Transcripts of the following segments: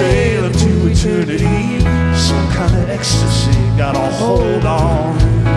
sailing to eternity. Some kind of ecstasy gotta hold on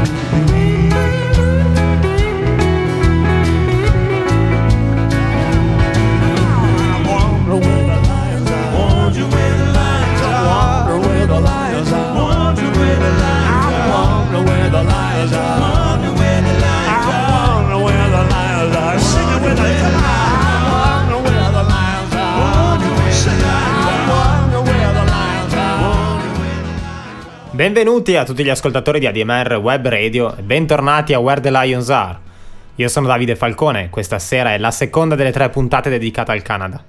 Benvenuti a tutti gli ascoltatori di ADMR Web Radio e bentornati a Where the Lions Are. Io sono Davide Falcone, questa sera è la seconda delle tre puntate dedicate al Canada.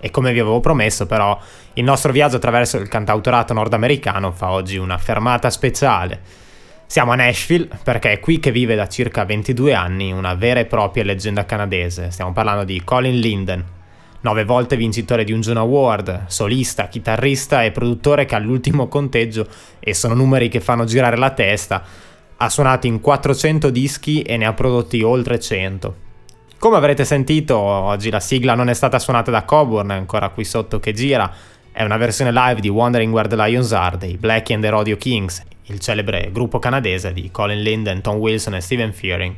E come vi avevo promesso però, il nostro viaggio attraverso il cantautorato nordamericano fa oggi una fermata speciale. Siamo a Nashville perché è qui che vive da circa 22 anni una vera e propria leggenda canadese. Stiamo parlando di Colin Linden, nove volte vincitore di un Juno Award, solista, chitarrista e produttore che all'ultimo conteggio, e sono numeri che fanno girare la testa, ha suonato in 400 dischi e ne ha prodotti oltre 100. Come avrete sentito, oggi la sigla non è stata suonata da Coburn, ancora qui sotto che gira, è una versione live di Wondering Where the Lions Are dei Black and the Rodeo Kings, il celebre gruppo canadese di Colin Linden, Tom Wilson e Steven Fearing.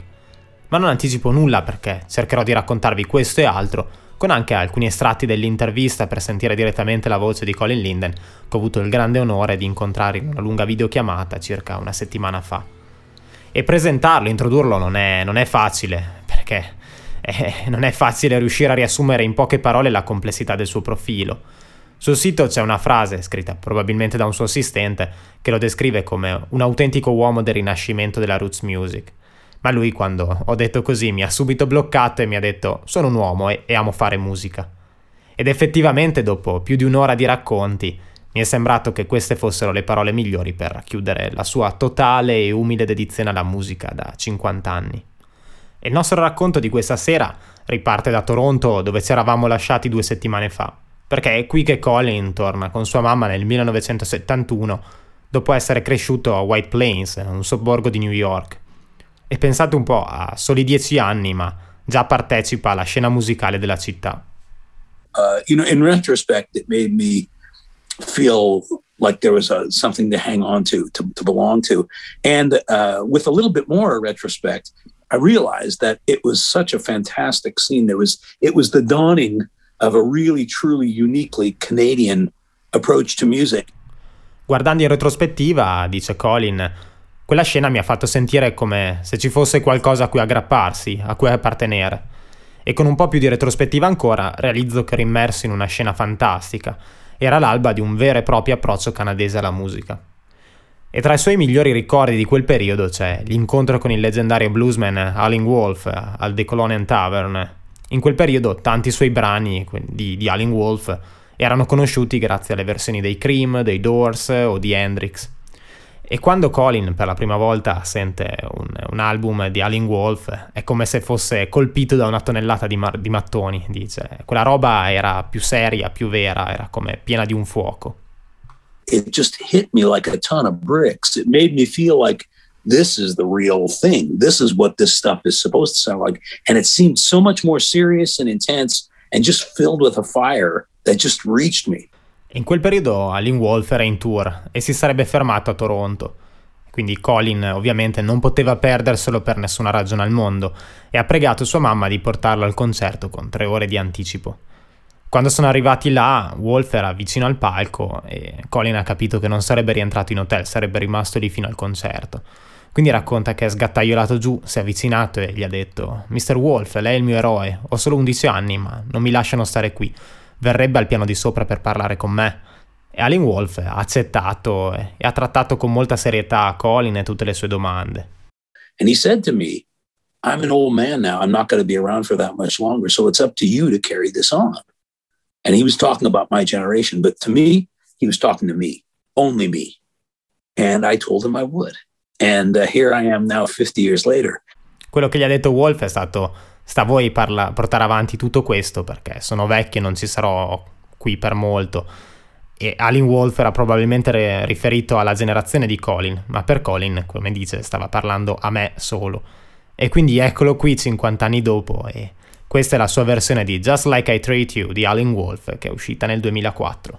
Ma non anticipo nulla perché cercherò di raccontarvi questo e altro, con anche alcuni estratti dell'intervista per sentire direttamente la voce di Colin Linden, che ho avuto il grande onore di incontrare in una lunga videochiamata circa una settimana fa. E presentarlo, introdurlo non è, non è facile, perché eh, non è facile riuscire a riassumere in poche parole la complessità del suo profilo. Sul sito c'è una frase, scritta probabilmente da un suo assistente, che lo descrive come un autentico uomo del rinascimento della roots music. Ma lui, quando ho detto così, mi ha subito bloccato e mi ha detto: Sono un uomo e, e amo fare musica. Ed effettivamente, dopo più di un'ora di racconti, mi è sembrato che queste fossero le parole migliori per racchiudere la sua totale e umile dedizione alla musica da 50 anni. E il nostro racconto di questa sera riparte da Toronto, dove ci eravamo lasciati due settimane fa, perché è qui che Colin torna con sua mamma nel 1971, dopo essere cresciuto a White Plains, un sobborgo di New York. E pensate un po', ha soli dieci anni, ma già partecipa alla scena musicale della città. uh, you know, in retrospect, it made me feel like there was a, something to hang on to, to, to belong to. And uh, with a little bit more retrospect, I realized that it was such a fantastic scene. There was, it was the dawning of a really, truly, uniquely Canadian approach to music. Guardando in retrospettiva, dice Colin, quella scena mi ha fatto sentire come se ci fosse qualcosa a cui aggrapparsi, a cui appartenere. E con un po' più di retrospettiva ancora, realizzo che ero immerso in una scena fantastica. Era l'alba di un vero e proprio approccio canadese alla musica. E tra i suoi migliori ricordi di quel periodo c'è l'incontro con il leggendario bluesman Alin Wolf al The Colonial Tavern. In quel periodo tanti suoi brani di, di Alin Wolf erano conosciuti grazie alle versioni dei Cream, dei Doors o di Hendrix. E quando Colin per la prima volta sente un, un album di Alin Wolf è come se fosse colpito da una tonnellata di, mar- di mattoni, dice. Quella roba era più seria, più vera, era come piena di un fuoco. It just hit me like a ton of bricks. It made me feel like this is the real thing. This is what this stuff is supposed to sound like. And it seemed so much more serious and intense and just filled with a fire that just reached me. In quel periodo Alin Wolf era in tour e si sarebbe fermato a Toronto. Quindi Colin ovviamente non poteva perderselo per nessuna ragione al mondo e ha pregato sua mamma di portarlo al concerto con tre ore di anticipo. Quando sono arrivati là, Wolf era vicino al palco e Colin ha capito che non sarebbe rientrato in hotel, sarebbe rimasto lì fino al concerto. Quindi racconta che è sgattaiolato giù, si è avvicinato e gli ha detto Mr. Wolf, lei è il mio eroe, ho solo 11 anni ma non mi lasciano stare qui verrebbe al piano di sopra per parlare con me. E Alin Wolf ha accettato e ha trattato con molta serietà Colin e tutte le sue domande. And he said to me, I'm an old man now. I'm not going to be around for that much longer. So it's up to you to carry this on. And he was talking about my generation, but to me, he was talking to me, only me. And I told him I would. And uh, here I am now 50 years later. Quello che gli ha detto Wolf è stato sta a voi parla, portare avanti tutto questo perché sono vecchio e non ci sarò qui per molto. E Alin Wolf era probabilmente re- riferito alla generazione di Colin, ma per Colin, come dice, stava parlando a me solo. E quindi eccolo qui 50 anni dopo e questa è la sua versione di Just Like I Treat You di Alin Wolf che è uscita nel 2004.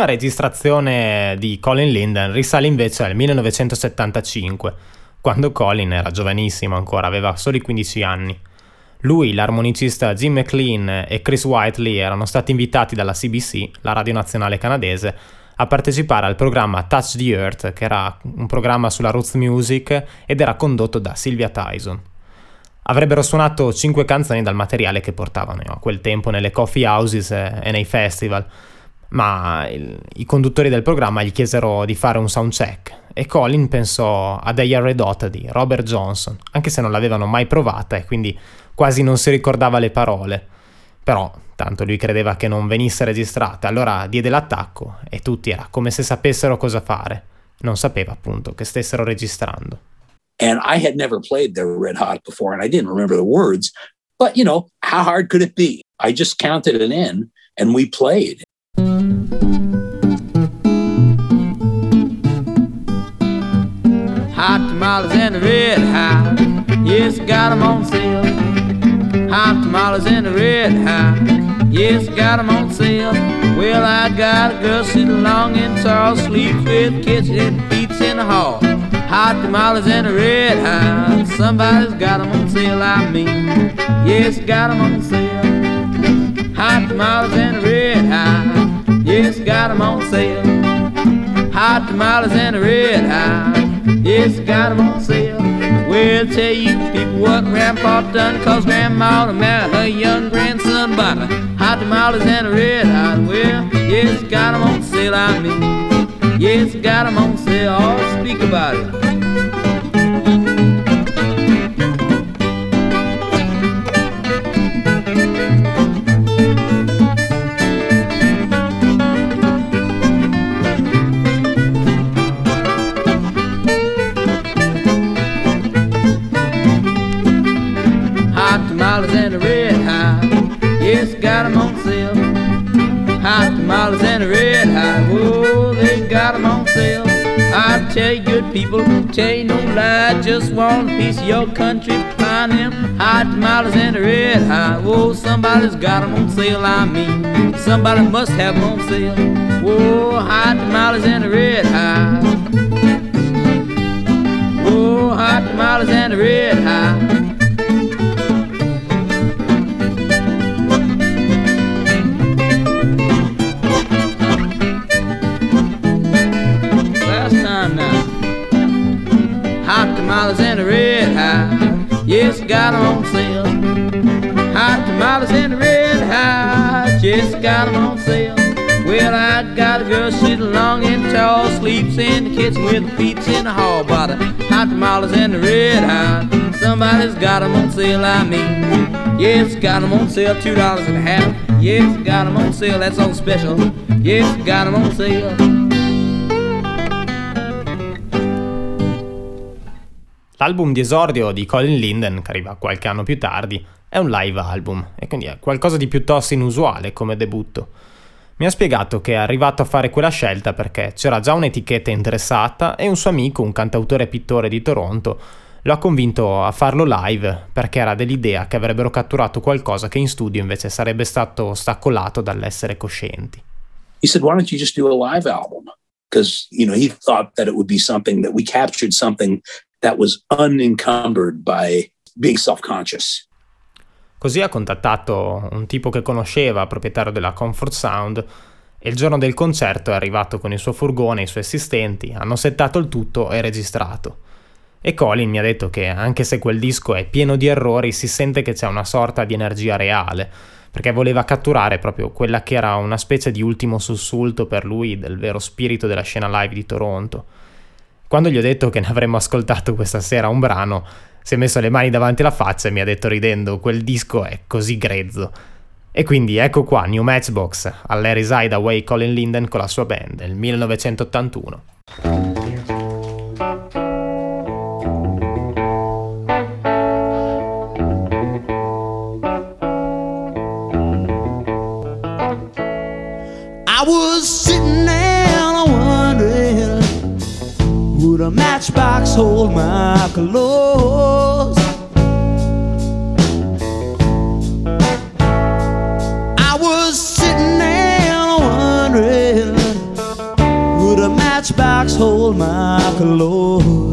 Prima registrazione di Colin Linden risale invece al 1975, quando Colin era giovanissimo ancora, aveva soli 15 anni. Lui, l'armonicista Jim McLean e Chris Whiteley erano stati invitati dalla CBC, la radio nazionale canadese, a partecipare al programma Touch the Earth, che era un programma sulla roots music ed era condotto da Sylvia Tyson. Avrebbero suonato cinque canzoni dal materiale che portavano a quel tempo nelle coffee houses e nei festival, ma il, i conduttori del programma gli chiesero di fare un soundcheck e Colin pensò a Are Red Hot di Robert Johnson, anche se non l'avevano mai provata e quindi quasi non si ricordava le parole. Però, tanto lui credeva che non venisse registrata, allora diede l'attacco e tutti era come se sapessero cosa fare. Non sapeva appunto che stessero registrando. And I had never played the Red Hot before and I didn't remember the words. But, you know, how hard could it be? I just counted it in and we played. Hot tamales and the red hot. Yes, got 'em on sale. hot tamales and a red hot. Yes, got them on sale. Well, I got a girl sitting long and tall, sleeps with kitchen and feet in the hall. Hot tamales and a red hot. Somebody's got them on sale, I mean. Yes, got them on sale. Hot tamales and a red hot. Yes, got them on sale. Hot tamales and a red hot. Yes, got them on sale. We'll tell you people what Grandpa done, cause Grandma to marry her young grandson, but hot tamales and a red hot. Well, yes, got 'em on sale, I mean, yes, got 'em on sale. I'll speak about it. Just want a piece of your country pie. Them hot tamales and the red hot. Whoa, somebody's got 'em on sale. I mean, somebody must have 'em on sale. Whoa, hot tamales and the red hot. Whoa, hot tamales and the red hot. Tamales and a red hot. Yes, got 'em on sale. Hot tamales and a red hot. Yes, got 'em on sale. Well, I got a girl sitting long and tall, sleeps in the kitchen with her feet in the hall. But hot tamales and a red hot. Somebody's got 'em on sale, I mean. Yes, got 'em on sale, two dollars and a half. Yes, got 'em on sale, that's on special. Yes, got 'em on sale. L'album di esordio di Colin Linden, che arriva qualche anno più tardi, è un live album e quindi è qualcosa di piuttosto inusuale come debutto. Mi ha spiegato che è arrivato a fare quella scelta perché c'era già un'etichetta interessata e un suo amico, un cantautore pittore di Toronto, lo ha convinto a farlo live perché era dell'idea che avrebbero catturato qualcosa che in studio invece sarebbe stato ostacolato dall'essere coscienti. He said, why don't you just do a live album? Because, you know, he thought that it would be something that we captured something that was unencumbered by being self-conscious. Così ha contattato un tipo che conosceva, proprietario della Comfort Sound, e il giorno del concerto è arrivato con il suo furgone e i suoi assistenti, hanno settato il tutto e registrato. E Colin mi ha detto che anche se quel disco è pieno di errori, si sente che c'è una sorta di energia reale, perché voleva catturare proprio quella che era una specie di ultimo sussulto per lui del vero spirito della scena live di Toronto quando gli ho detto che ne avremmo ascoltato questa sera un brano, si è messo le mani davanti alla faccia e mi ha detto ridendo, quel disco è così grezzo. E quindi ecco qua New Matchbox, all'Harry's Hideaway Colin Linden con la sua band nel 1981. just hold my clothes. I was sitting there wondering, would a matchbox hold my clothes?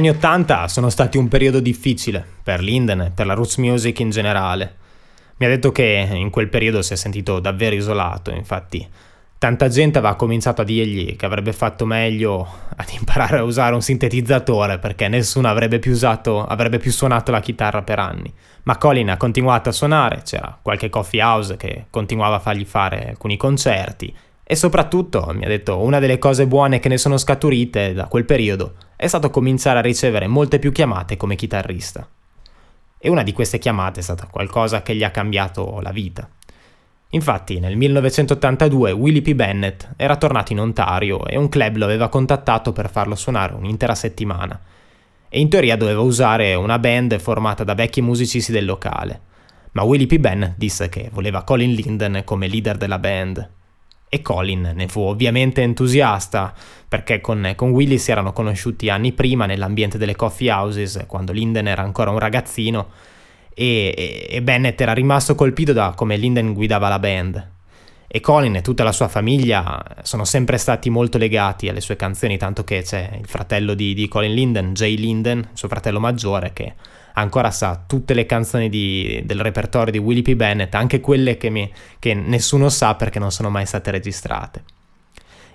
Anni Ottanta sono stati un periodo difficile per Linden e per la roots music in generale. Mi ha detto che in quel periodo si è sentito davvero isolato, infatti tanta gente aveva cominciato a dirgli che avrebbe fatto meglio ad imparare a usare un sintetizzatore perché nessuno avrebbe più usato, avrebbe più suonato la chitarra per anni. Ma Colin ha continuato a suonare, c'era qualche coffee house che continuava a fargli fare alcuni concerti e soprattutto mi ha detto una delle cose buone che ne sono scaturite da quel periodo è stato cominciare a ricevere molte più chiamate come chitarrista. E una di queste chiamate è stata qualcosa che gli ha cambiato la vita. Infatti, nel 1982 Willie P. Bennett era tornato in Ontario e un club lo aveva contattato per farlo suonare un'intera settimana. E in teoria doveva usare una band formata da vecchi musicisti del locale. Ma Willie P. Bennett disse che voleva Colin Linden come leader della band. E Colin ne fu ovviamente entusiasta perché con, con Willy si erano conosciuti anni prima nell'ambiente delle coffee houses quando Linden era ancora un ragazzino e, e Bennett era rimasto colpito da come Linden guidava la band. E Colin e tutta la sua famiglia sono sempre stati molto legati alle sue canzoni, tanto che c'è il fratello di, di Colin Linden, Jay Linden, suo fratello maggiore, che ancora sa tutte le canzoni di, del repertorio di Willie P. Bennett, anche quelle che, mi, che nessuno sa perché non sono mai state registrate.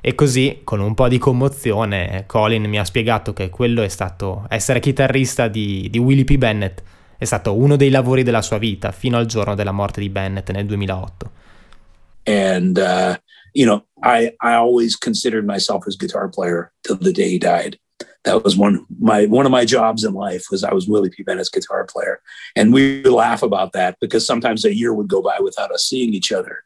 E così, con un po' di commozione, Colin mi ha spiegato che quello è stato essere chitarrista di, di Willie P. Bennett è stato uno dei lavori della sua vita fino al giorno della morte di Bennett nel 2008. And uh, you know, I I always considered myself as guitar player till the day he died. That was one my one of my jobs in life was I was Willie P. Bennett's guitar player, and we would laugh about that because sometimes a year would go by without us seeing each other,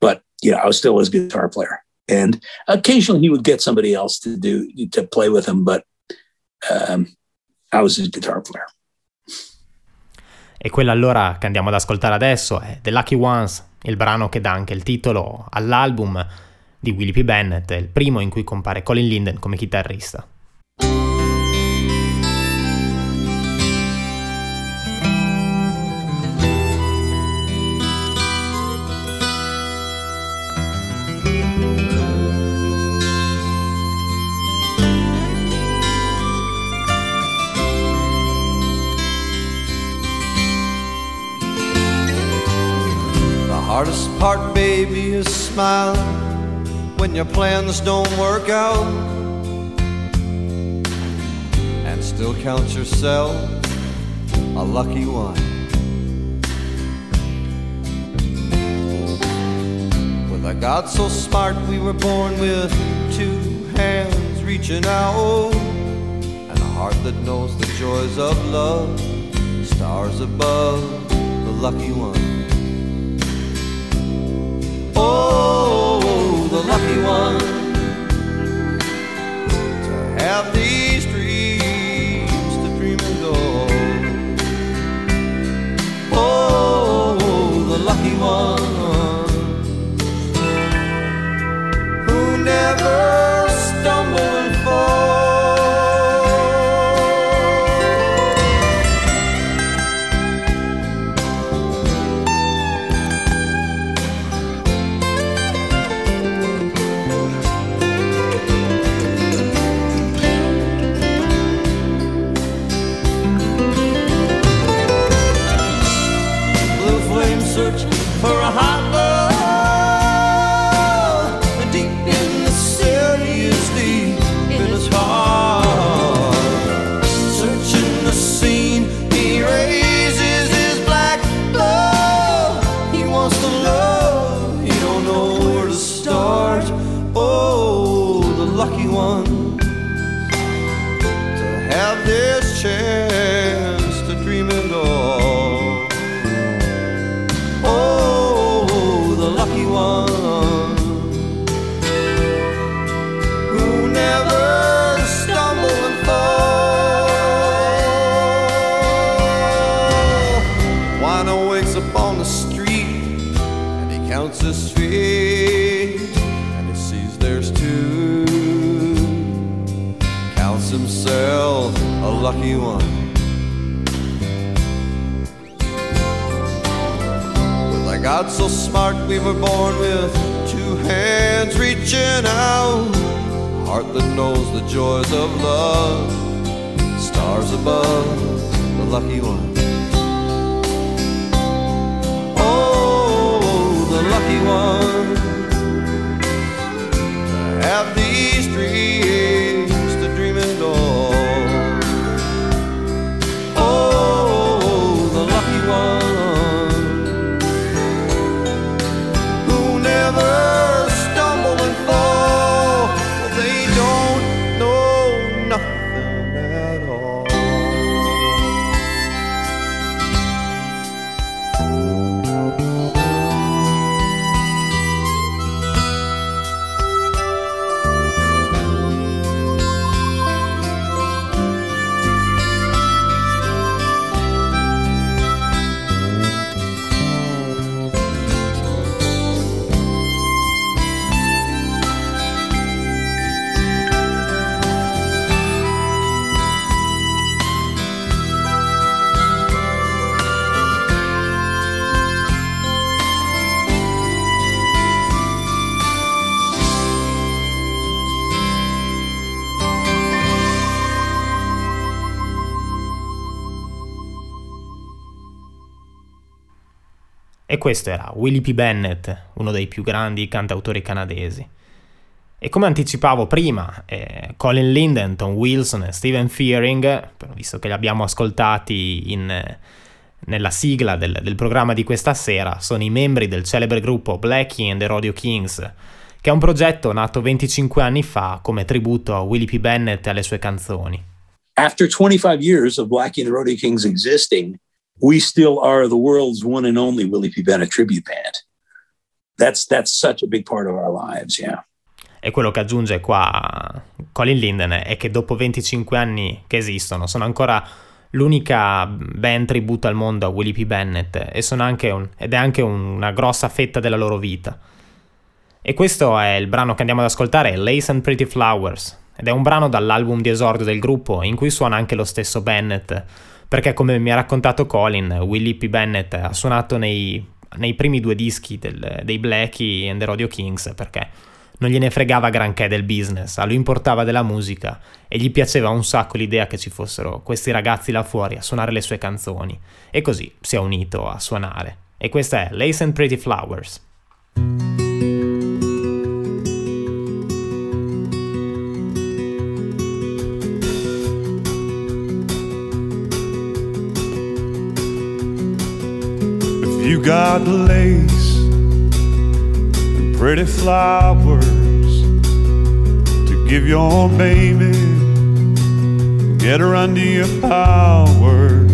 but you know I was still his guitar player, and occasionally he would get somebody else to do to play with him, but um, I was his guitar player. E quella allora che andiamo ad ascoltare adesso è The Lucky Ones, il brano che dà anche il titolo all'album di Willie P. Bennett, il primo in cui compare Colin Linden come chitarrista. Hardest part, baby, is smiling when your plans don't work out and still count yourself a lucky one. With a God so smart, we were born with two hands reaching out and a heart that knows the joys of love, stars above, the lucky one. Oh, the lucky one to have these dreams to dream and go. Oh, the lucky one questo era Willie P. Bennett, uno dei più grandi cantautori canadesi. E come anticipavo prima, eh, Colin Linden, Tom Wilson e Steven Fearing, visto che li abbiamo ascoltati in, nella sigla del, del, programma di questa sera, sono i membri del celebre gruppo Blackie and the Rodeo Kings, che è un progetto nato 25 anni fa come tributo a Willie P. Bennett e alle sue canzoni. After 25 years of Blackie and the Rodeo Kings existing, we still are the world's one and only Willie P. Bennett tribute band. That's that's such a big part of our lives, yeah. E quello che aggiunge qua Colin Linden è che dopo 25 anni che esistono sono ancora l'unica band tributo al mondo a Willie P. Bennett e un, ed è anche una grossa fetta della loro vita. E questo è il brano che andiamo ad ascoltare, Lace and Pretty Flowers, ed è un brano dall'album di esordio del gruppo in cui suona anche lo stesso Bennett perché come mi ha raccontato Colin, Willie P. Bennett ha suonato nei, nei primi due dischi del, dei Blackie and the Rodeo Kings perché non gliene fregava granché del business, a lui importava della musica e gli piaceva un sacco l'idea che ci fossero questi ragazzi là fuori a suonare le sue canzoni e così si è unito a suonare. E questa è Lace and Pretty Flowers. You got lace and pretty flowers to give your baby. Get her under your powers.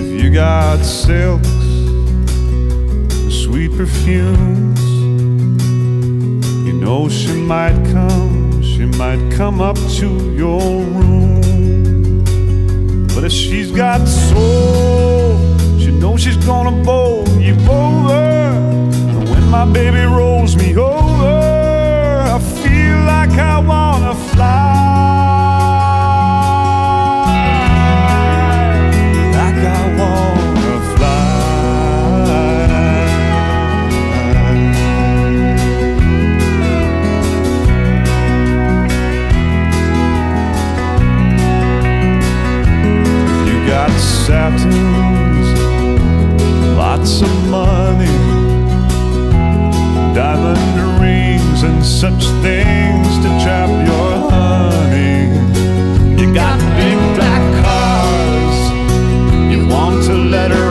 If you got silks and sweet perfumes, you know she might come, she might come up to your room. But if she's got soul, know she's gonna bowl you over. And when my baby rolls me over, I feel like I wanna fly. Like I wanna fly. You got satins lots of money, diamond rings, and such things to trap your honey. You got big black cars, you want to let her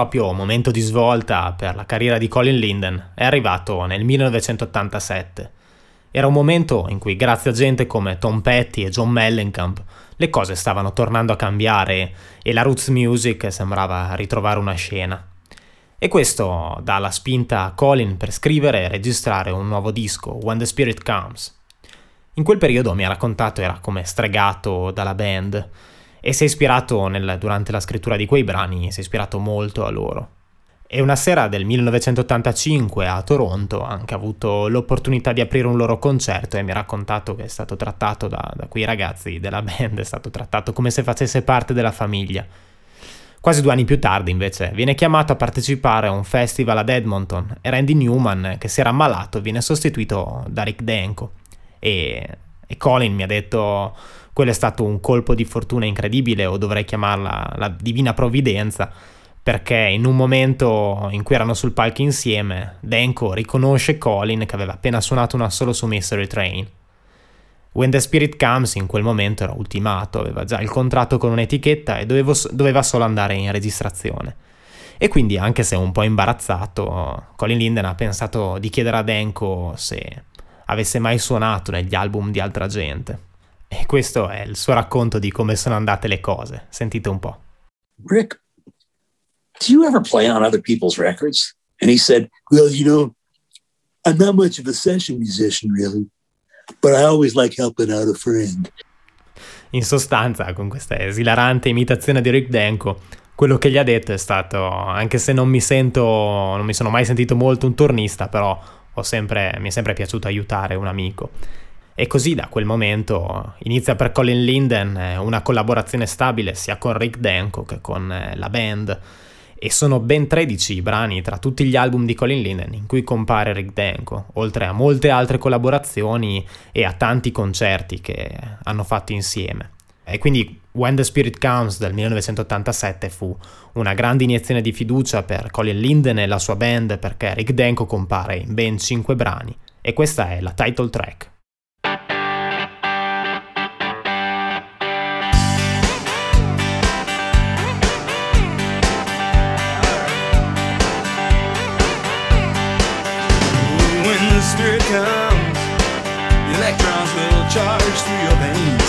proprio momento di svolta per la carriera di Colin Linden è arrivato nel 1987. Era un momento in cui, grazie a gente come Tom Petty e John Mellencamp, le cose stavano tornando a cambiare e la roots music sembrava ritrovare una scena. E questo dà la spinta a Colin per scrivere e registrare un nuovo disco, When the Spirit Comes. In quel periodo mi ha raccontato era come stregato dalla band e si è ispirato nel, durante la scrittura di quei brani, si è ispirato molto a loro. E una sera del 1985 a Toronto ha anche avuto l'opportunità di aprire un loro concerto e mi ha raccontato che è stato trattato da, da quei ragazzi della band, è stato trattato come se facesse parte della famiglia. Quasi due anni più tardi, invece, viene chiamato a partecipare a un festival ad Edmonton e Randy Newman, che si era ammalato, viene sostituito da Rick Denko. E, e Colin mi ha detto quello è stato un colpo di fortuna incredibile o dovrei chiamarla la divina provvidenza perché in un momento in cui erano sul palco insieme Denko riconosce Colin che aveva appena suonato una solo su Mystery Train. When the Spirit Comes in quel momento era ultimato, aveva già il contratto con un'etichetta e dovevo, doveva solo andare in registrazione. E quindi anche se un po' imbarazzato, Colin Linden ha pensato di chiedere a Denko se avesse mai suonato negli album di altra gente. E questo è il suo racconto di come sono andate le cose. Sentite un po'. Rick, do you ever play on other people's records? And he said, Well, you know, I'm not much of a session musician, really, but I always like helping out a friend. In sostanza, con questa esilarante imitazione di Rick Denko, quello che gli ha detto è stato, anche se non mi sento, non mi sono mai sentito molto un tornista, però sempre, mi è sempre piaciuto aiutare un amico. E così da quel momento inizia per Colin Linden eh, una collaborazione stabile sia con Rick Denko che con eh, la band. E sono ben 13 i brani tra tutti gli album di Colin Linden in cui compare Rick Denko, oltre a molte altre collaborazioni e a tanti concerti che hanno fatto insieme. E quindi When the Spirit Comes del 1987 fu una grande iniezione di fiducia per Colin Linden e la sua band perché Rick Denko compare in ben 5 brani e questa è la title track. charge through your veins.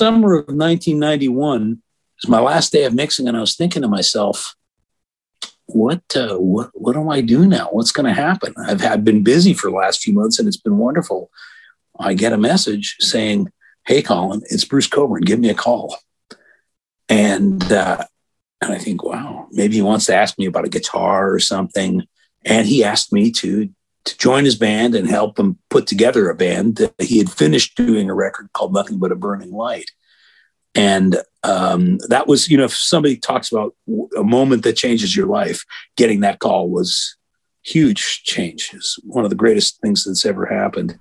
Summer of 1991, it was my last day of mixing, and I was thinking to myself, what uh, what what do I do now? What's going to happen? I've had been busy for the last few months, and it's been wonderful. I get a message saying, "Hey, Colin, it's Bruce Coburn. Give me a call." And uh, and I think, wow, maybe he wants to ask me about a guitar or something. And he asked me to to join his band and help him put together a band. He had finished doing a record called Nothing But a Burning Light. And um, that was, you know, if somebody talks about a moment that changes your life, getting that call was huge change. It's one of the greatest things that's ever happened.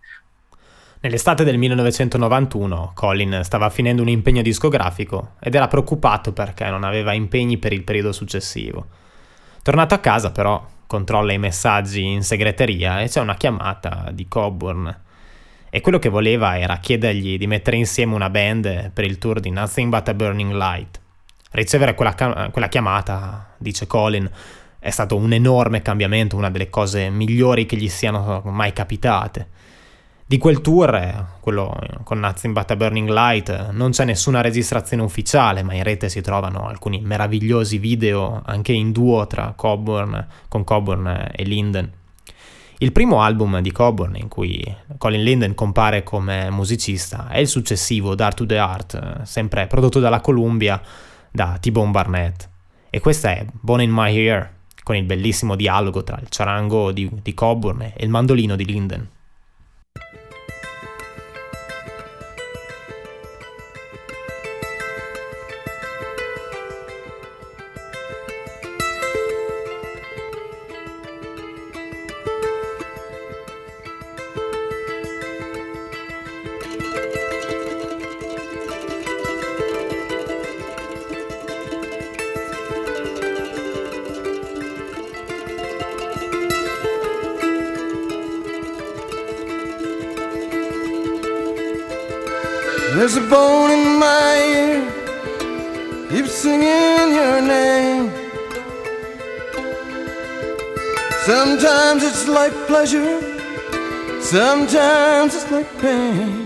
Nell'estate del 1991 Colin stava finendo un impegno discografico ed era preoccupato perché non aveva impegni per il periodo successivo. Tornato a casa però controlla i messaggi in segreteria e c'è una chiamata di Coburn. E quello che voleva era chiedergli di mettere insieme una band per il tour di Nothing But a Burning Light. Ricevere quella, quella chiamata, dice Colin, è stato un enorme cambiamento, una delle cose migliori che gli siano mai capitate. Di quel tour, quello con Nothing But a Burning Light, non c'è nessuna registrazione ufficiale, ma in rete si trovano alcuni meravigliosi video anche in duo tra Coburn, con Coburn e Linden. Il primo album di Coburn in cui Colin Linden compare come musicista è il successivo Dart to the Art, sempre prodotto dalla Columbia da T-Bone Barnett. E questa è Bone in My Ear, con il bellissimo dialogo tra il charango di, di Coburn e il mandolino di Linden. There's a bone in my ear, keep singing your name. Sometimes it's like pleasure, sometimes it's like pain.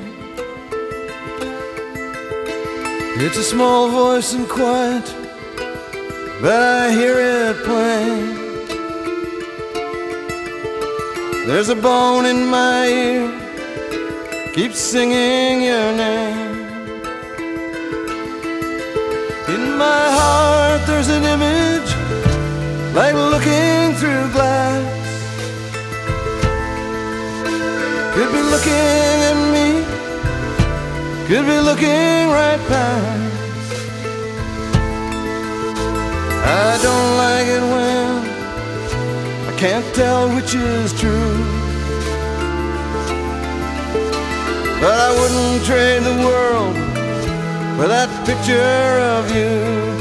It's a small voice and quiet, but I hear it plain. There's a bone in my ear keep singing your name. There's an image like looking through glass. Could be looking at me, could be looking right past. I don't like it when I can't tell which is true. But I wouldn't trade the world for that picture of you.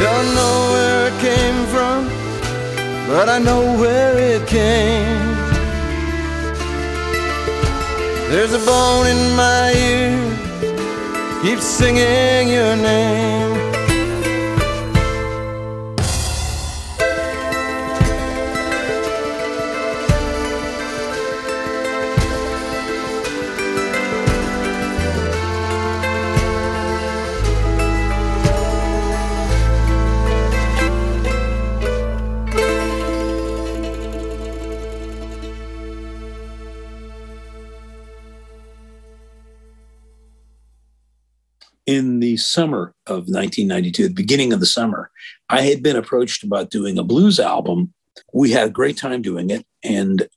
Don't know where it came from, but I know where it came. There's a bone in my ear, keeps singing your name. Summer of 1992, the beginning of the summer, I had been approached about doing a blues album. We had a great time doing it, and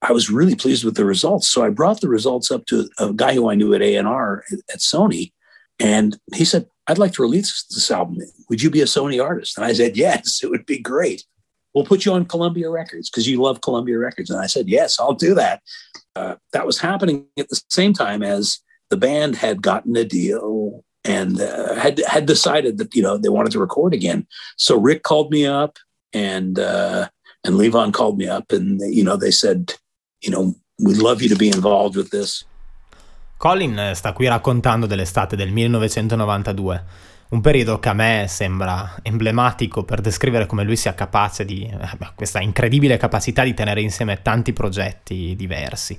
I was really pleased with the results. So I brought the results up to a guy who I knew at A&R at Sony, and he said, I'd like to release this album. Would you be a Sony artist? And I said, Yes, it would be great. We'll put you on Columbia Records because you love Columbia Records. And I said, Yes, I'll do that. Uh, that was happening at the same time as the band had gotten a deal and uh, had had decided that you know they wanted to record again. So Rick called me up and uh, and Levon called me up and you know they said, you know, we'd love you to be involved with this. Colin sta qui raccontando dell'estate del 1992, un periodo che a me sembra emblematico per descrivere come lui sia capace di eh, questa incredibile capacità di tenere insieme tanti progetti diversi.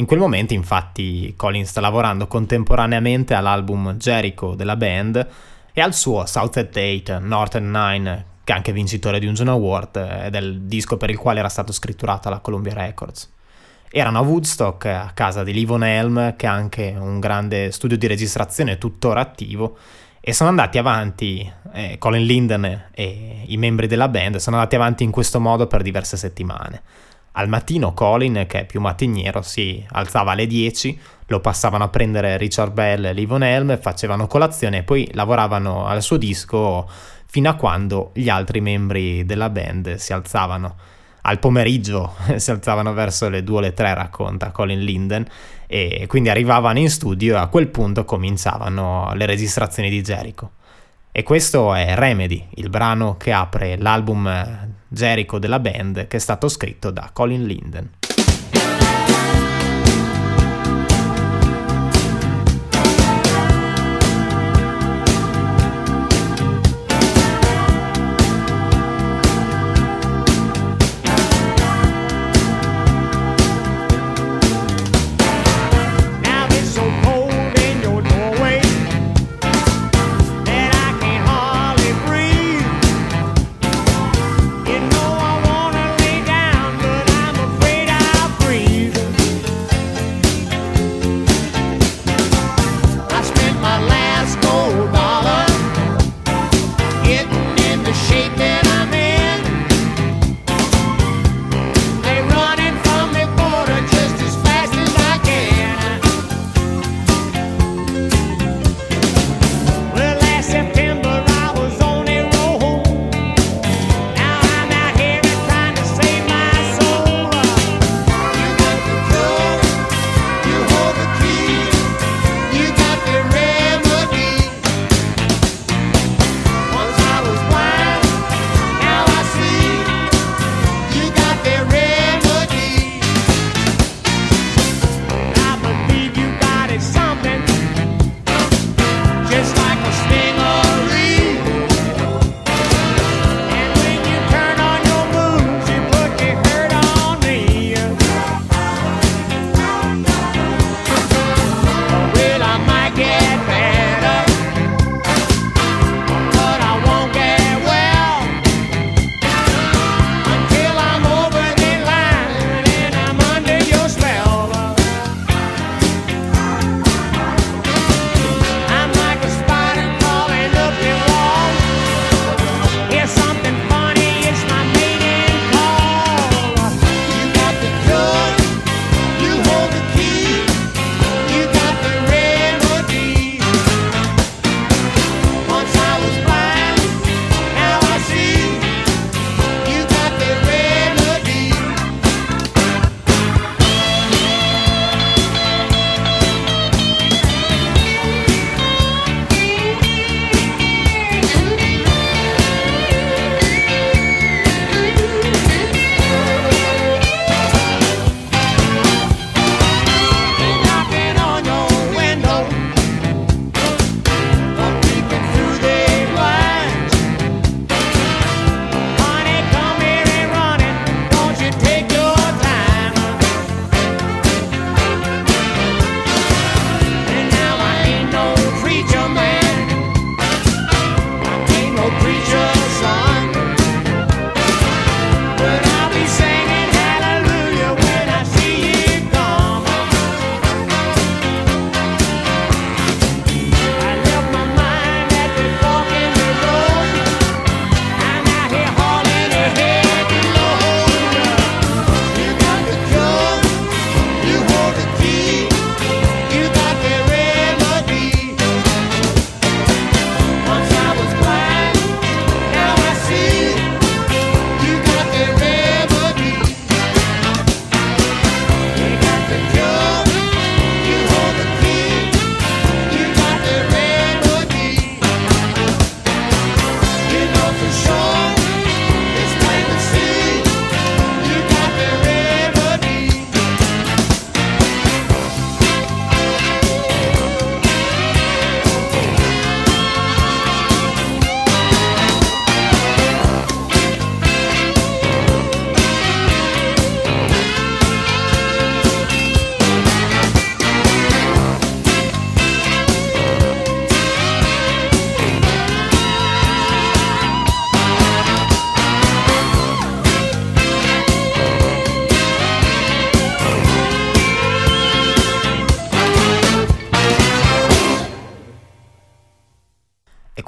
In quel momento, infatti, Colin sta lavorando contemporaneamente all'album Jericho della band e al suo Southside 8 Northern Nine, che è anche vincitore di un Juno Award ed è il disco per il quale era stato scritturato alla Columbia Records. Erano a Woodstock, a casa di Livon Helm, che ha anche un grande studio di registrazione tuttora attivo, e sono andati avanti, eh, Colin Linden e i membri della band sono andati avanti in questo modo per diverse settimane. Al mattino Colin, che è più mattiniero, si alzava alle 10, lo passavano a prendere Richard Bell e Livon Helm, facevano colazione e poi lavoravano al suo disco fino a quando gli altri membri della band si alzavano al pomeriggio si alzavano verso le 2 o le 3, racconta Colin Linden, e quindi arrivavano in studio e a quel punto cominciavano le registrazioni di Jericho. E questo è Remedy, il brano che apre l'album Jericho della band che è stato scritto da Colin Linden.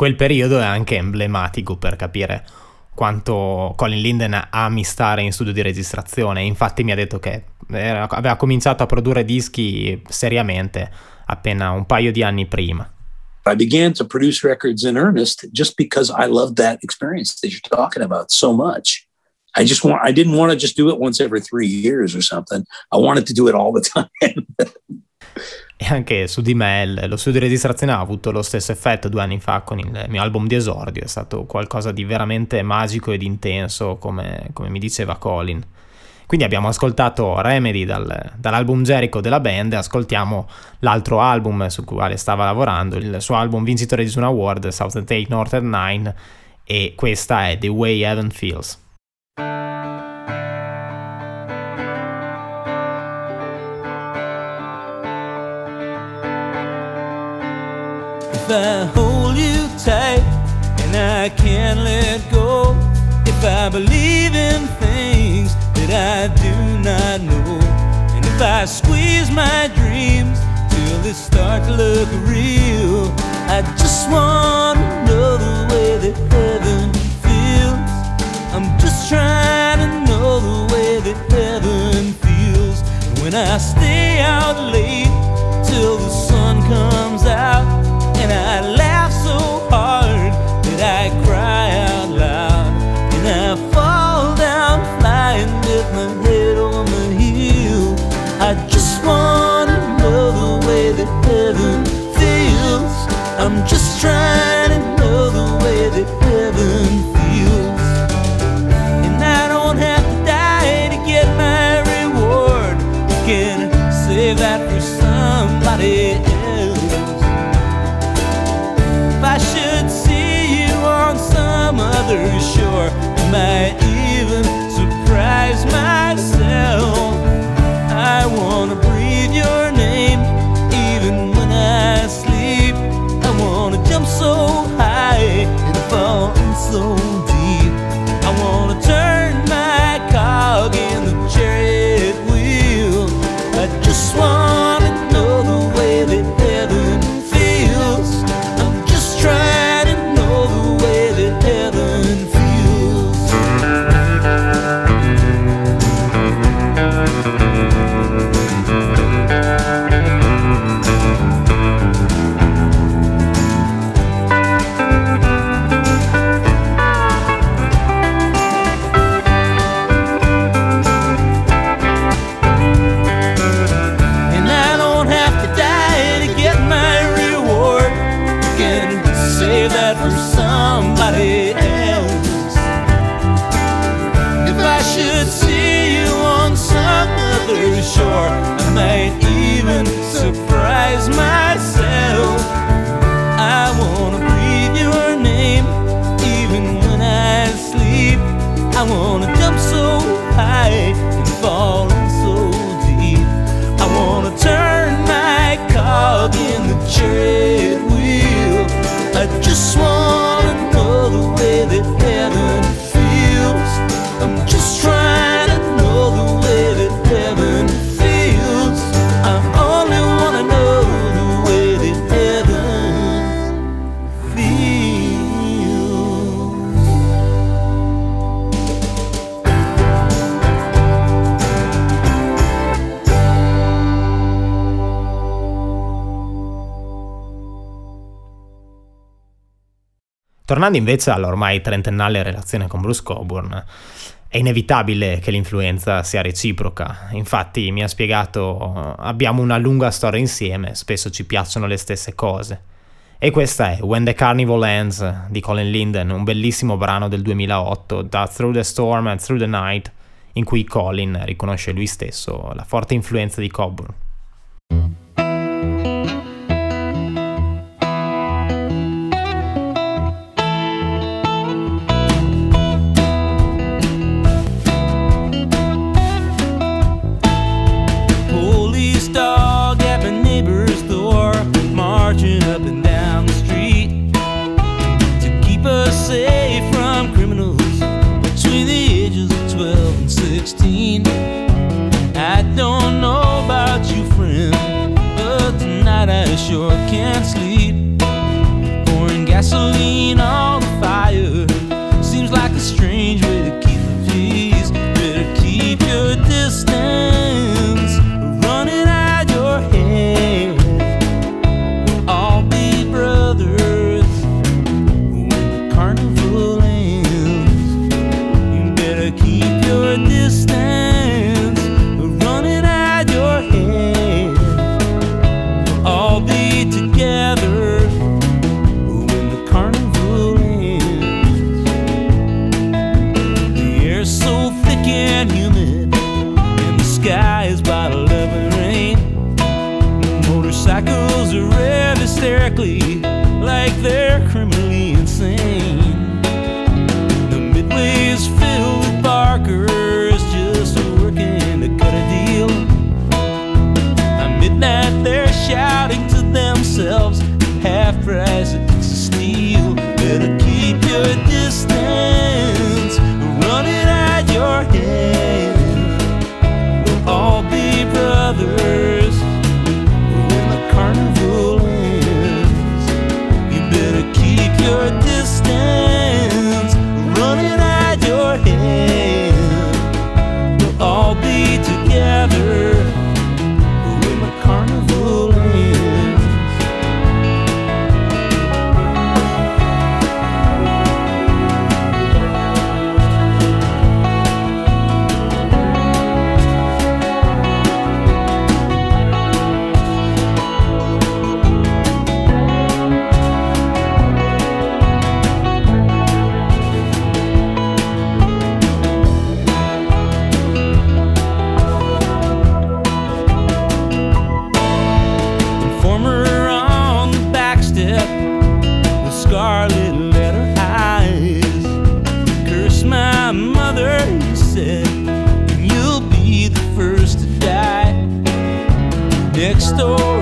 Quel periodo è anche emblematico per capire quanto Colin Linden ami stare in studio di registrazione. Infatti mi ha detto che era, aveva cominciato a produrre dischi seriamente appena un paio di anni prima. I began to produce records in earnest just because I loved that experience that you're talking about so much. I just want I didn't want to just do it once every three years or something. I wanted to do it all the time. E anche su di me lo studio di registrazione ha avuto lo stesso effetto due anni fa con il mio album di esordio, è stato qualcosa di veramente magico ed intenso come, come mi diceva Colin. Quindi abbiamo ascoltato Remedy dal, dall'album Jericho della band e ascoltiamo l'altro album sul quale stava lavorando, il suo album vincitore di un award, Southern Take Northern Nine, e questa è The Way Heaven Feels. If I hold you tight and I can't let go, if I believe in things that I do not know, and if I squeeze my dreams till they start to look real, I just want to know the way that heaven feels. I'm just trying to know the way that heaven feels. And when I stay out late Tornando invece all'ormai trentennale relazione con Bruce Coburn, è inevitabile che l'influenza sia reciproca. Infatti mi ha spiegato abbiamo una lunga storia insieme, spesso ci piacciono le stesse cose. E questa è When the Carnival Ends di Colin Linden, un bellissimo brano del 2008 da Through the Storm and Through the Night, in cui Colin riconosce lui stesso la forte influenza di Coburn. My mother, he said, and you'll be the first to die. Next door,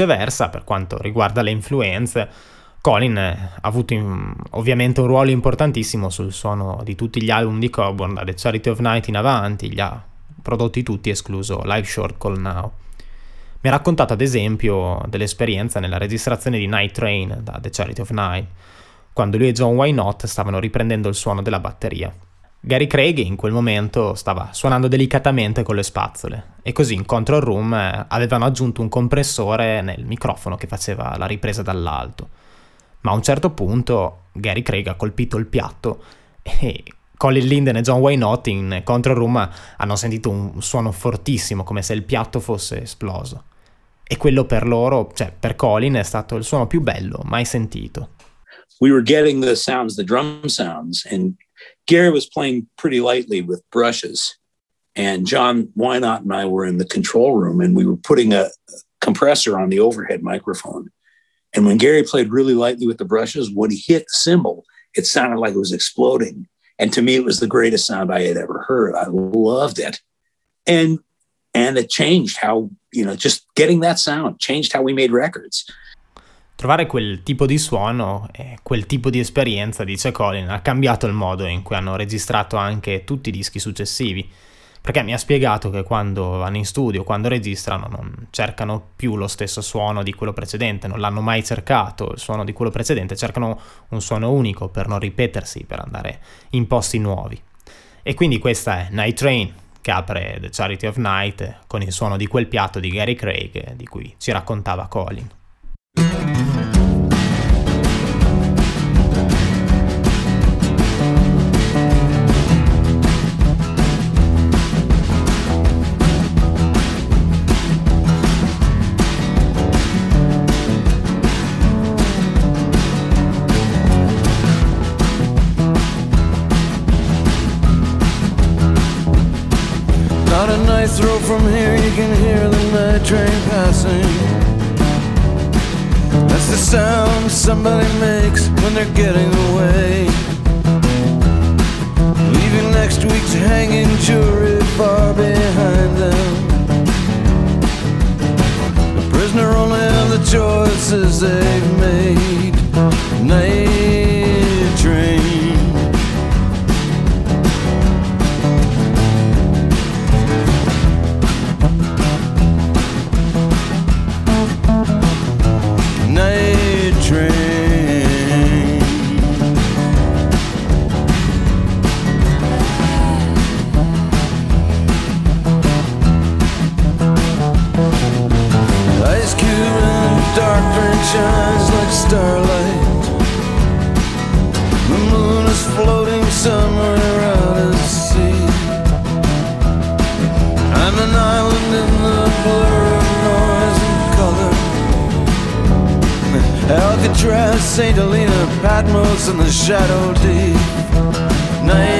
viceversa, per quanto riguarda le influenze, Colin ha avuto in- ovviamente un ruolo importantissimo sul suono di tutti gli album di Coburn, da The Charity of Night in avanti, li ha prodotti tutti escluso Live Short Call Now. Mi ha raccontato ad esempio dell'esperienza nella registrazione di Night Train da The Charity of Night, quando lui e John Wynott stavano riprendendo il suono della batteria. Gary Craig in quel momento stava suonando delicatamente con le spazzole e così in control room eh, avevano aggiunto un compressore nel microfono che faceva la ripresa dall'alto. Ma a un certo punto Gary Craig ha colpito il piatto e Colin Linden e John Wynott in control room hanno sentito un suono fortissimo come se il piatto fosse esploso. E quello per loro, cioè per Colin, è stato il suono più bello mai sentito. we were getting the sounds, the drum sounds, and Gary was playing pretty lightly with brushes. And John Wynott and I were in the control room and we were putting a compressor on the overhead microphone. And when Gary played really lightly with the brushes, when he hit the cymbal, it sounded like it was exploding. And to me, it was the greatest sound I had ever heard. I loved it. And and it changed how, you know, just getting that sound changed how we made records. Trovare quel tipo di suono e quel tipo di esperienza, dice Colin, ha cambiato il modo in cui hanno registrato anche tutti i dischi successivi. perché mi ha spiegato che quando vanno in studio, quando registrano, non cercano più lo stesso suono di quello precedente, non l'hanno mai cercato il suono di quello precedente, cercano un suono unico per non ripetersi, per andare in posti nuovi. E quindi questa è Night Train, che apre The Charity of Night con il suono di quel piatto di Gary Craig di cui ci raccontava Colin. Somebody makes when they're getting away. Leaving next week's hanging jury far behind them. The prisoner only have the choices they've made. Night And the Shadow Deep. Night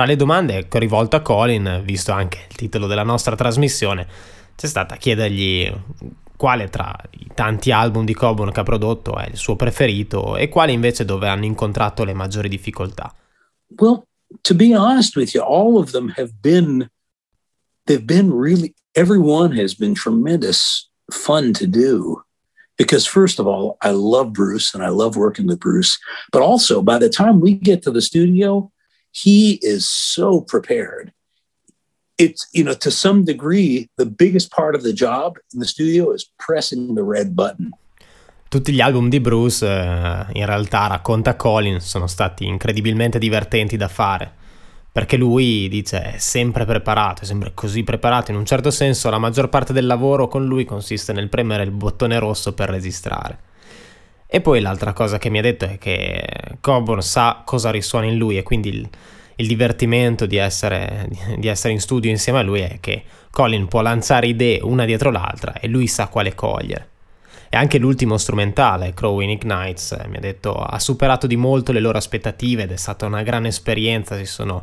Tra le domande che ho rivolto a Colin, visto anche il titolo della nostra trasmissione, c'è stata chiedergli quale tra i tanti album di Coburn che ha prodotto è il suo preferito e quale invece dove hanno incontrato le maggiori difficoltà. Well, to be honest with you, all of them have been, they've been really, everyone has been tremendous fun to do. Because, first of all, I love Bruce and I love working with Bruce. But also, by the time we get to the studio, he is so prepared. It's, you know, to some degree, the biggest part of the job in the studio is pressing the red button. Tutti gli album di Bruce, eh, in realtà, racconta Colin, sono stati incredibilmente divertenti da fare. Perché lui dice è sempre preparato, è sempre così preparato. In un certo senso, la maggior parte del lavoro con lui consiste nel premere il bottone rosso per registrare. E poi l'altra cosa che mi ha detto è che Coburn sa cosa risuona in lui e quindi il, il divertimento di essere, di essere, in studio insieme a lui è che Colin può lanciare idee una dietro l'altra e lui sa quale cogliere. E anche l'ultimo strumentale, Crowing Ignites, mi ha detto ha superato di molto le loro aspettative ed è stata una gran esperienza, si sono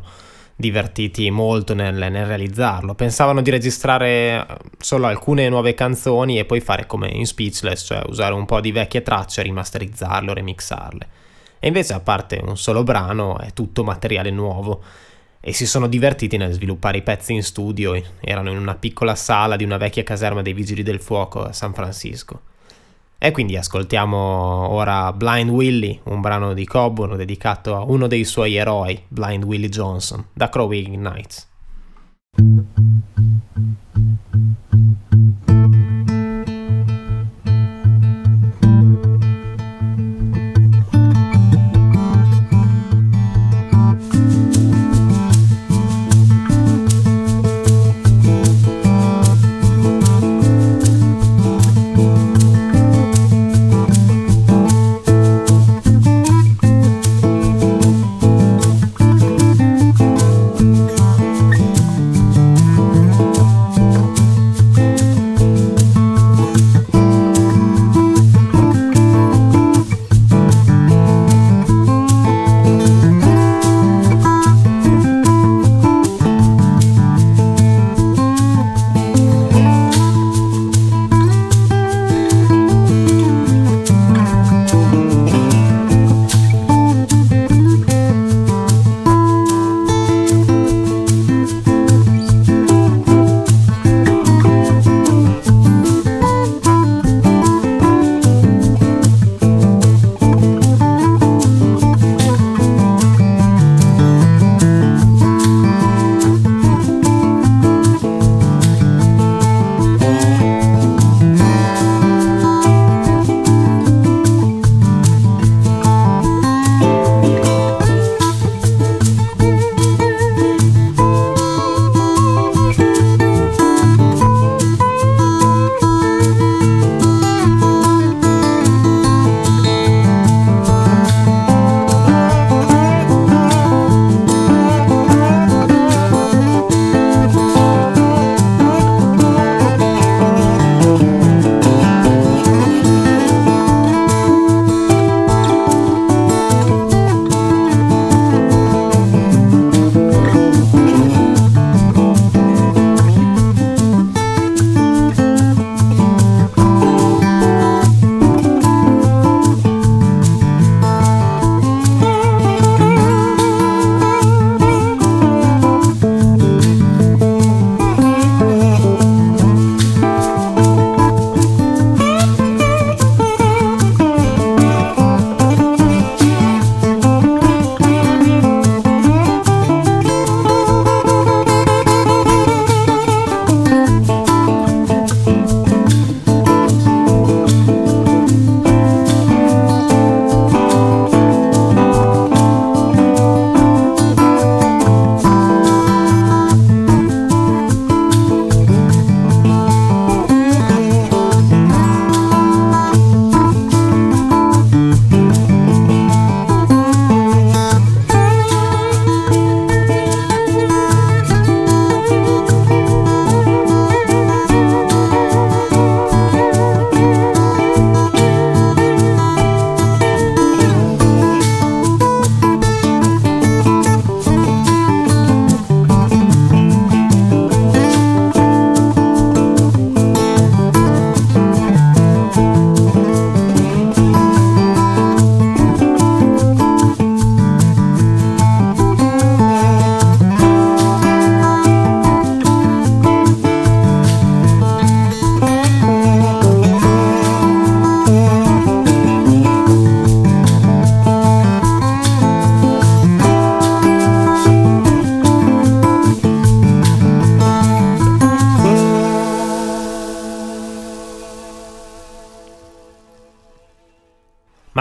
divertiti molto nel, nel, realizzarlo. Pensavano di registrare solo alcune nuove canzoni e poi fare come in Speechless, cioè usare un po' di vecchie tracce, rimasterizzarlo, remixarle. E invece, a parte un solo brano, è tutto materiale nuovo. E si sono divertiti nel sviluppare i pezzi in studio, erano in una piccola sala di una vecchia caserma dei Vigili del Fuoco a San Francisco. E quindi ascoltiamo ora Blind Willie, un brano di Coburn dedicato a uno dei suoi eroi, Blind Willie Johnson, da Crowing Nights.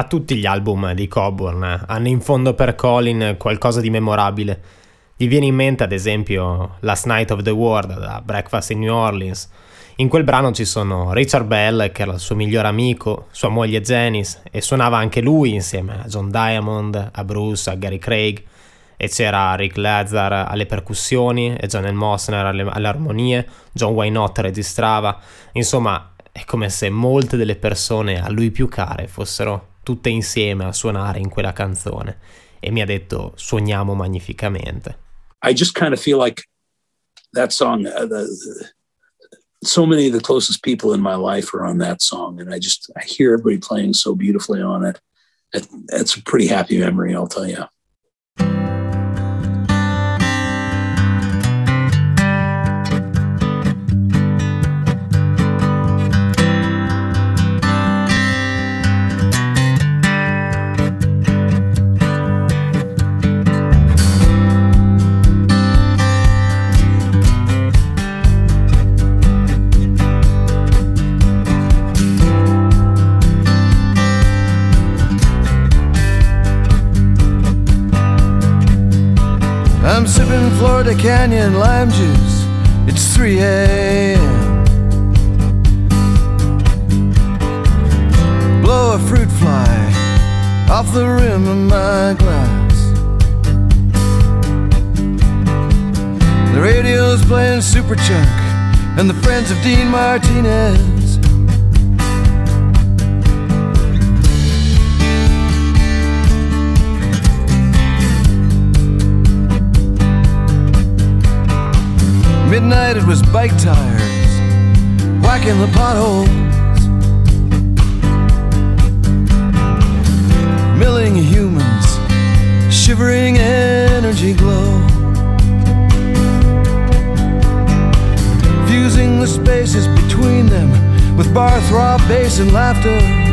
Tutti gli album di Coburn hanno in fondo per Colin qualcosa di memorabile. Gli viene in mente ad esempio Last Night of the World da Breakfast in New Orleans. In quel brano ci sono Richard Bell, che era il suo migliore amico, sua moglie Janice, e suonava anche lui insieme a John Diamond, a Bruce, a Gary Craig, e c'era Rick Lazar alle percussioni e John L. Mosner alle, alle armonie, John Wynott registrava. Insomma, è come se molte delle persone a lui più care fossero tutte insieme a suonare in quella canzone e mi ha detto suoniamo magnificamente. I just kind of feel like that song, uh, the, the, so many of the closest people in my life are on that song, and I just I hear everybody playing so beautifully on it. it it's a pretty happy memory, I'll tell you. Florida Canyon lime juice. It's 3 a.m. Blow a fruit fly off the rim of my glass. The radio's playing Superchunk and the friends of Dean Martinez. Was bike tires whacking the potholes. Milling humans, shivering energy glow. Fusing the spaces between them with bar throb bass and laughter.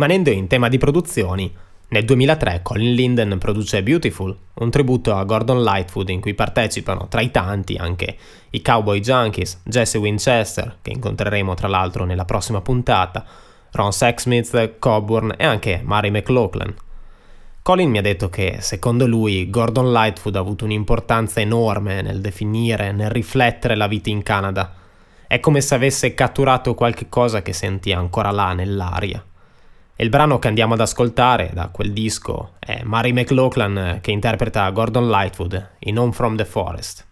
Rimanendo in tema di produzioni, nel 2003 Colin Linden produce Beautiful, un tributo a Gordon Lightfoot in cui partecipano tra i tanti anche i Cowboy Junkies, Jesse Winchester, che incontreremo tra l'altro nella prossima puntata, Ron Sexsmith, Coburn e anche Mary McLaughlin. Colin mi ha detto che, secondo lui, Gordon Lightfoot ha avuto un'importanza enorme nel definire, nel riflettere la vita in Canada. È come se avesse catturato qualche cosa che sentia ancora là nell'aria. E il brano che andiamo ad ascoltare da quel disco è Mary McLaughlin che interpreta Gordon Lightfoot in Home from the Forest.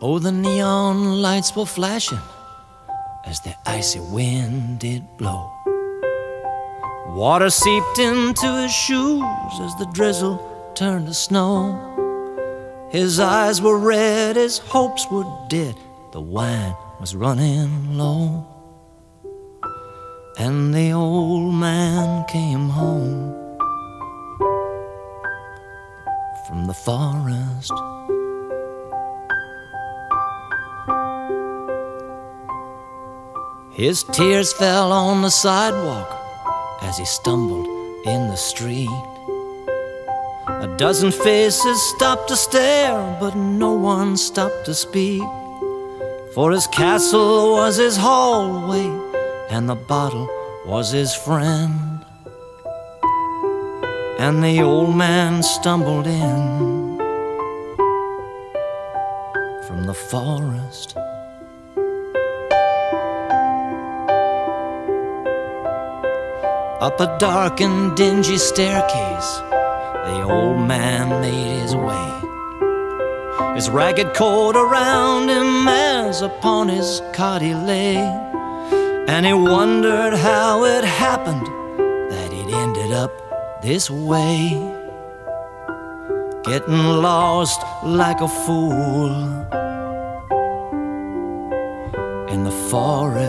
Oh, the neon lights were flashing as the icy wind did blow. Water seeped into his shoes as the drizzle turned to snow. His eyes were red, his hopes were dead, the wine was running low. And the old man came home from the forest. His tears fell on the sidewalk as he stumbled in the street. A dozen faces stopped to stare, but no one stopped to speak. For his castle was his hallway, and the bottle was his friend. And the old man stumbled in from the forest. Up a dark and dingy staircase, the old man made his way. His ragged coat around him as upon his cot he lay. And he wondered how it happened that he'd ended up this way. Getting lost like a fool in the forest.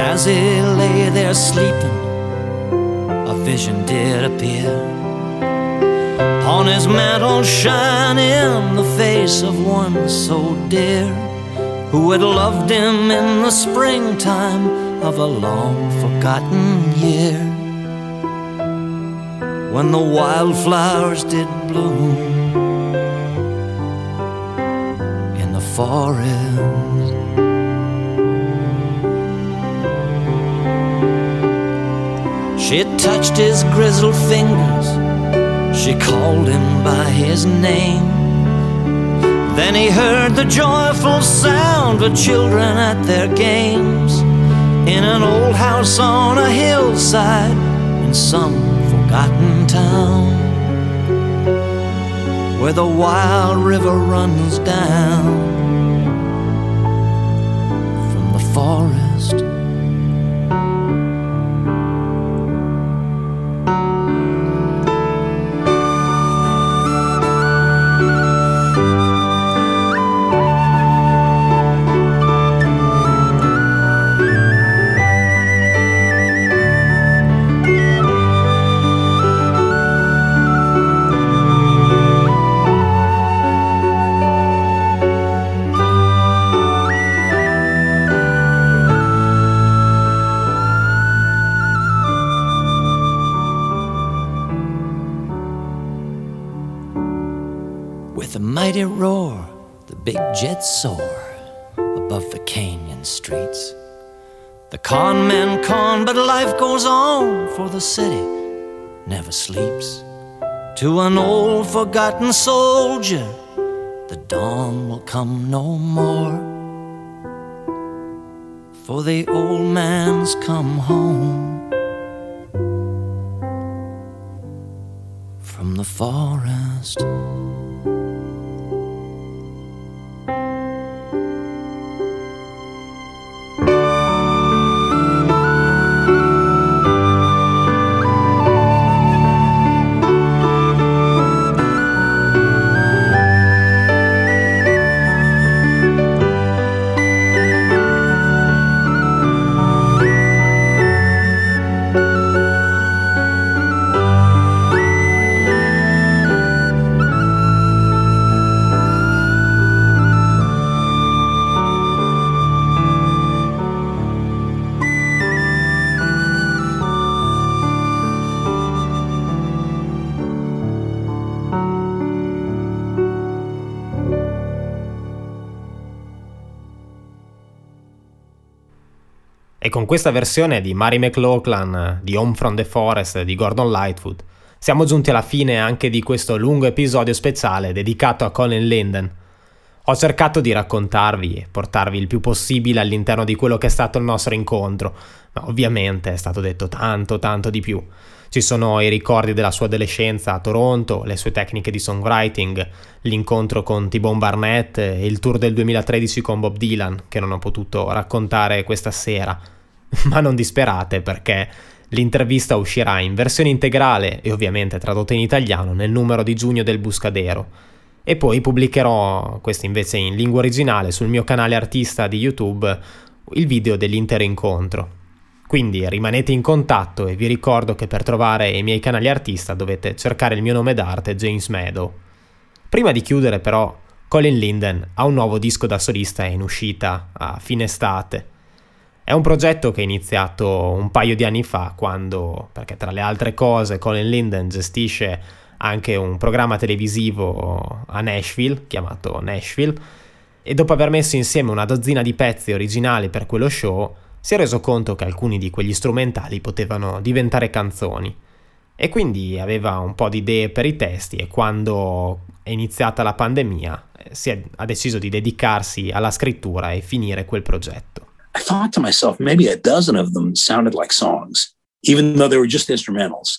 As he lay there sleeping, a vision did appear. On his mantle shining the face of one so dear, who had loved him in the springtime of a long forgotten year. When the wildflowers did bloom in the forest. She touched his grizzled fingers. She called him by his name. Then he heard the joyful sound of children at their games in an old house on a hillside in some forgotten town where the wild river runs down from the forest. Mighty roar, the big jets soar above the canyon streets. The con men con, but life goes on, for the city never sleeps. To an old forgotten soldier, the dawn will come no more. For the old man's come home from the forest. Con questa versione di Mary McLaughlin di Home from the Forest di Gordon Lightfoot siamo giunti alla fine anche di questo lungo episodio speciale dedicato a Colin Linden. Ho cercato di raccontarvi e portarvi il più possibile all'interno di quello che è stato il nostro incontro, ma ovviamente è stato detto tanto tanto di più. Ci sono i ricordi della sua adolescenza a Toronto, le sue tecniche di songwriting, l'incontro con T-Bone Barnett e il tour del 2013 con Bob Dylan, che non ho potuto raccontare questa sera. Ma non disperate perché l'intervista uscirà in versione integrale e ovviamente tradotta in italiano nel numero di giugno del Buscadero. E poi pubblicherò, questo invece in lingua originale, sul mio canale artista di YouTube, il video dell'intero incontro. Quindi rimanete in contatto e vi ricordo che per trovare i miei canali artista dovete cercare il mio nome d'arte James Meadow. Prima di chiudere però, Colin Linden ha un nuovo disco da solista in uscita a fine estate. È un progetto che è iniziato un paio di anni fa quando, perché tra le altre cose Colin Linden gestisce anche un programma televisivo a Nashville chiamato Nashville e dopo aver messo insieme una dozzina di pezzi originali per quello show si è reso conto che alcuni di quegli strumentali potevano diventare canzoni e quindi aveva un po' di idee per i testi e quando è iniziata la pandemia eh, è, ha deciso di dedicarsi alla scrittura e finire quel progetto. I thought to myself, maybe a dozen of them sounded like songs, even though they were just instrumentals.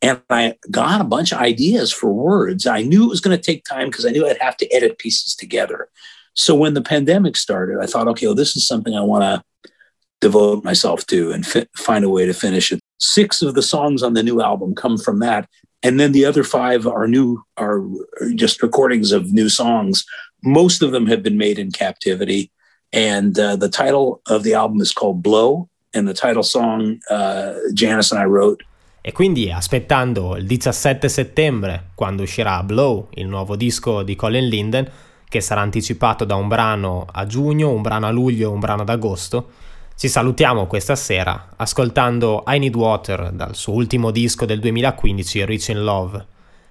And I got a bunch of ideas for words. I knew it was going to take time because I knew I'd have to edit pieces together. So when the pandemic started, I thought, okay, well, this is something I want to devote myself to and fi- find a way to finish it. Six of the songs on the new album come from that, and then the other five are new, are just recordings of new songs. Most of them have been made in captivity, and uh, the title of the album is called "Blow," and the title song uh, Janice and I wrote. E quindi aspettando il 17 settembre, quando uscirà Blow, il nuovo disco di Colin Linden, che sarà anticipato da un brano a giugno, un brano a luglio e un brano ad agosto, ci salutiamo questa sera ascoltando I Need Water dal suo ultimo disco del 2015, Rich in Love.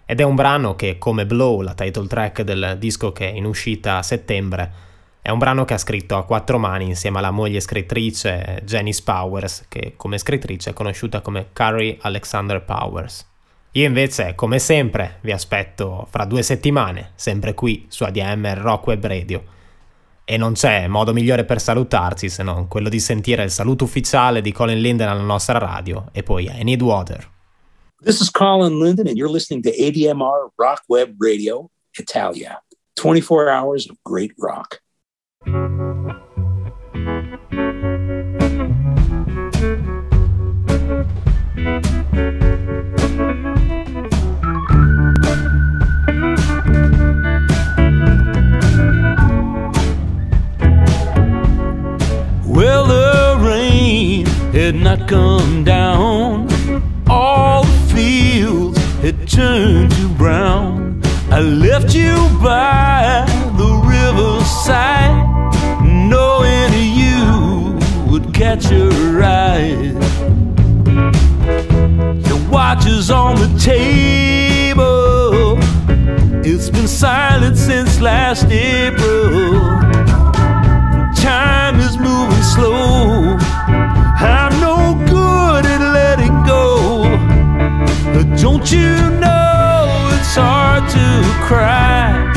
Ed è un brano che, come Blow, la title track del disco che è in uscita a settembre, è un brano che ha scritto a quattro mani insieme alla moglie scrittrice Janice Powers, che come scrittrice è conosciuta come Carrie Alexander Powers. Io invece, come sempre, vi aspetto fra due settimane, sempre qui su ADMR Rock Web Radio e non c'è modo migliore per salutarci se non quello di sentire il saluto ufficiale di Colin Linden alla nostra radio e poi I Need Water. This is Colin Linden and you're listening to ADMR Rock Web Radio Italia. 24 hours of great rock. Well, the rain had not come down. All the fields had turned to brown. I left you by the riverside, knowing you would catch a ride. Your watch is on the table. It's been silent since last April time is moving slow. I'm no good at letting go. But don't you know it's hard to cry